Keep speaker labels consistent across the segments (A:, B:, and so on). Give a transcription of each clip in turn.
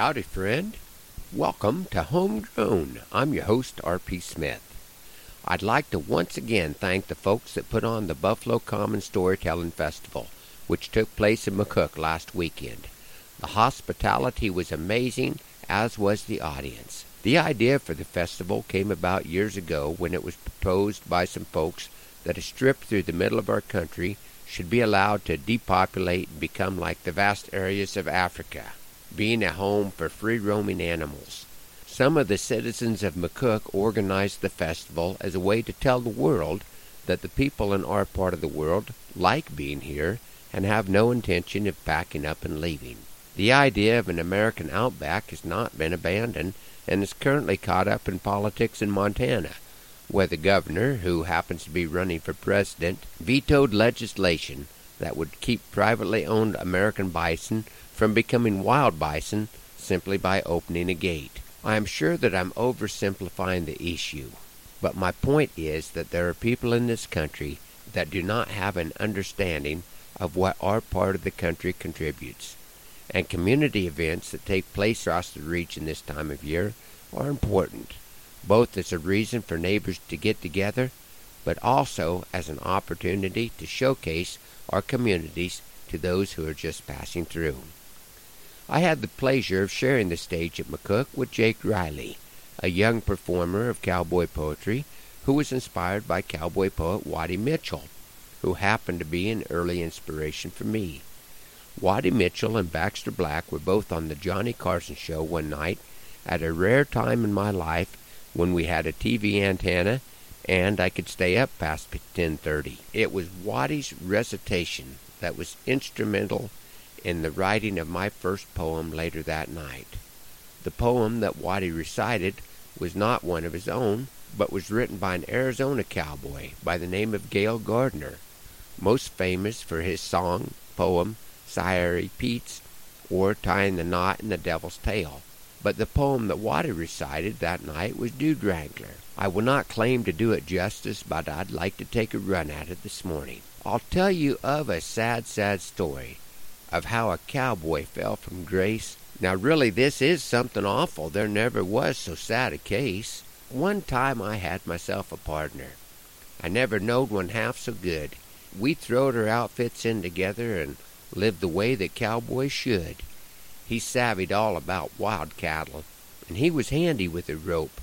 A: Howdy, friend. Welcome to Homegrown. I'm your host, R.P. Smith. I'd like to once again thank the folks that put on the Buffalo Commons Storytelling Festival, which took place in McCook last weekend. The hospitality was amazing, as was the audience. The idea for the festival came about years ago when it was proposed by some folks that a strip through the middle of our country should be allowed to depopulate and become like the vast areas of Africa being a home for free roaming animals. Some of the citizens of McCook organized the festival as a way to tell the world that the people in our part of the world like being here and have no intention of packing up and leaving. The idea of an American outback has not been abandoned and is currently caught up in politics in Montana, where the governor, who happens to be running for president, vetoed legislation that would keep privately owned American bison from becoming wild bison simply by opening a gate. I am sure that I'm oversimplifying the issue, but my point is that there are people in this country that do not have an understanding of what our part of the country contributes. And community events that take place across the region this time of year are important, both as a reason for neighbors to get together, but also as an opportunity to showcase our communities to those who are just passing through. I had the pleasure of sharing the stage at McCook with Jake Riley, a young performer of cowboy poetry who was inspired by cowboy poet Waddie Mitchell, who happened to be an early inspiration for me. Waddie Mitchell and Baxter Black were both on the Johnny Carson show one night at a rare time in my life when we had a TV antenna and I could stay up past 10:30. It was Waddie's recitation that was instrumental in the writing of my first poem later that night. The poem that Waddie recited was not one of his own, but was written by an Arizona cowboy by the name of Gail Gardner, most famous for his song, poem, Sierry Petes, or Tying the Knot in the Devil's Tail. But the poem that Waddie recited that night was Dude Wrangler. I will not claim to do it justice, but I'd like to take a run at it this morning. I'll tell you of a sad, sad story of how a cowboy fell from grace. Now, really, this is something awful. There never was so sad a case. One time I had myself a partner. I never knowed one half so good. We throwed our outfits in together and lived the way that cowboys should. He savvied all about wild cattle, and he was handy with a rope.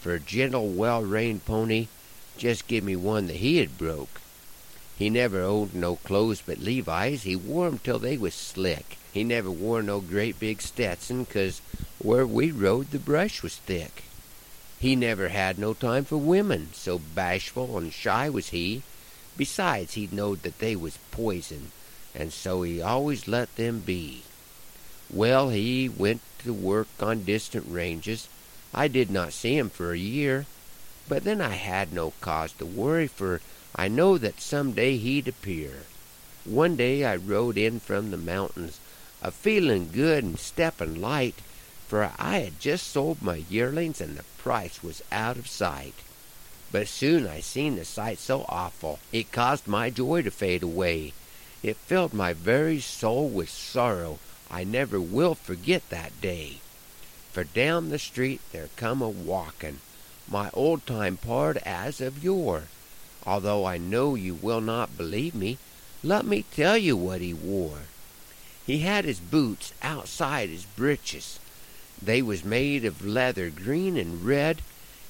A: For a gentle, well-reined pony, just give me one that he had broke. He never owned no clothes but Levi's. He wore 'em till they was slick. He never wore no great big Stetson, 'cause where we rode the brush was thick. He never had no time for women, so bashful and shy was he. Besides, he knowed that they was poison, and so he always let them be. Well, he went to work on distant ranges. I did not see him for a year, but then I had no cause to worry, for I know that some day he'd appear. One day I rode in from the mountains, a feelin' good and steppin' light, for I had just sold my yearlings and the price was out of sight. But soon I seen the sight so awful it caused my joy to fade away. It filled my very soul with sorrow. I never will forget that day. For down the street there come a walkin', my old time pard as of yore. Although I know you will not believe me, let me tell you what he wore. He had his boots outside his breeches. They was made of leather green and red.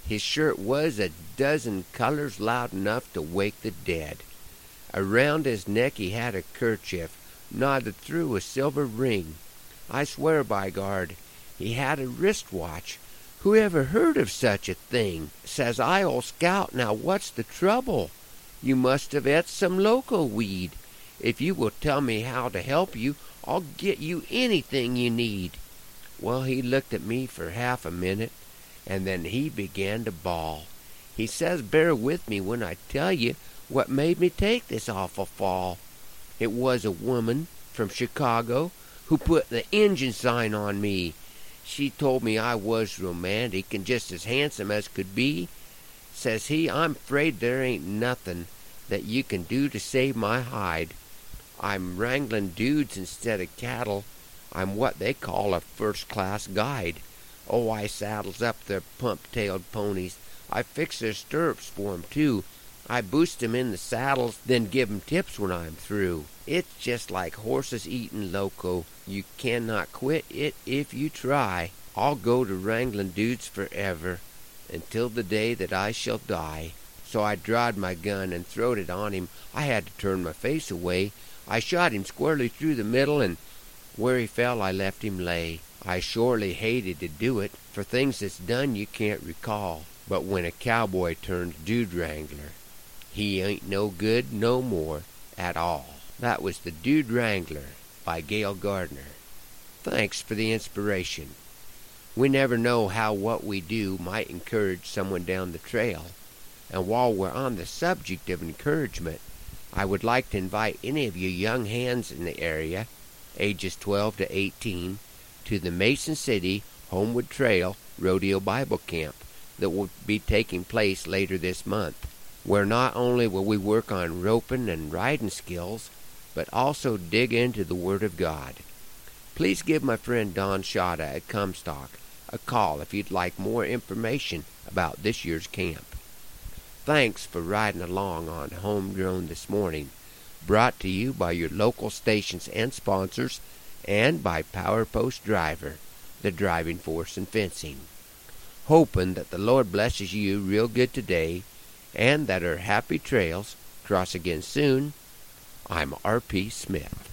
A: His shirt was a dozen colors loud enough to wake the dead. Around his neck he had a kerchief, knotted through a silver ring. I swear by guard, he had a wrist watch who ever heard of such a thing? Says I, old scout, now what's the trouble? You must have et some loco weed. If you will tell me how to help you, I'll get you anything you need. Well, he looked at me for half a minute, and then he began to bawl. He says, Bear with me when I tell you what made me take this awful fall. It was a woman from Chicago who put the engine sign on me. She told me I was romantic and just as handsome as could be. Says he, I'm afraid there ain't nothing that you can do to save my hide. I'm wrangling dudes instead of cattle. I'm what they call a first class guide. Oh, I saddles up their pump tailed ponies. I fix their stirrups for 'em, too. I boost 'em in the saddles, then give 'em tips when I'm through. It's just like horses eatin' loco. You cannot quit it if you try. I'll go to wranglin' dudes forever, until the day that I shall die. So I drawed my gun and throwed it on him. I had to turn my face away. I shot him squarely through the middle, and where he fell I left him lay. I shorely hated to do it, for things that's done you can't recall. But when a cowboy turns dude wrangler, he ain't no good no more at all. That was The Dude Wrangler by Gail Gardner. Thanks for the inspiration. We never know how what we do might encourage someone down the trail. And while we're on the subject of encouragement, I would like to invite any of you young hands in the area, ages 12 to 18, to the Mason City Homewood Trail Rodeo Bible Camp that will be taking place later this month, where not only will we work on roping and riding skills, but also dig into the Word of God. Please give my friend Don Shada at Comstock a call if you'd like more information about this year's camp. Thanks for riding along on Homegrown this morning, brought to you by your local stations and sponsors and by Power Post Driver, the driving force in fencing. Hoping that the Lord blesses you real good today and that our happy trails cross again soon. I'm R.P. Smith.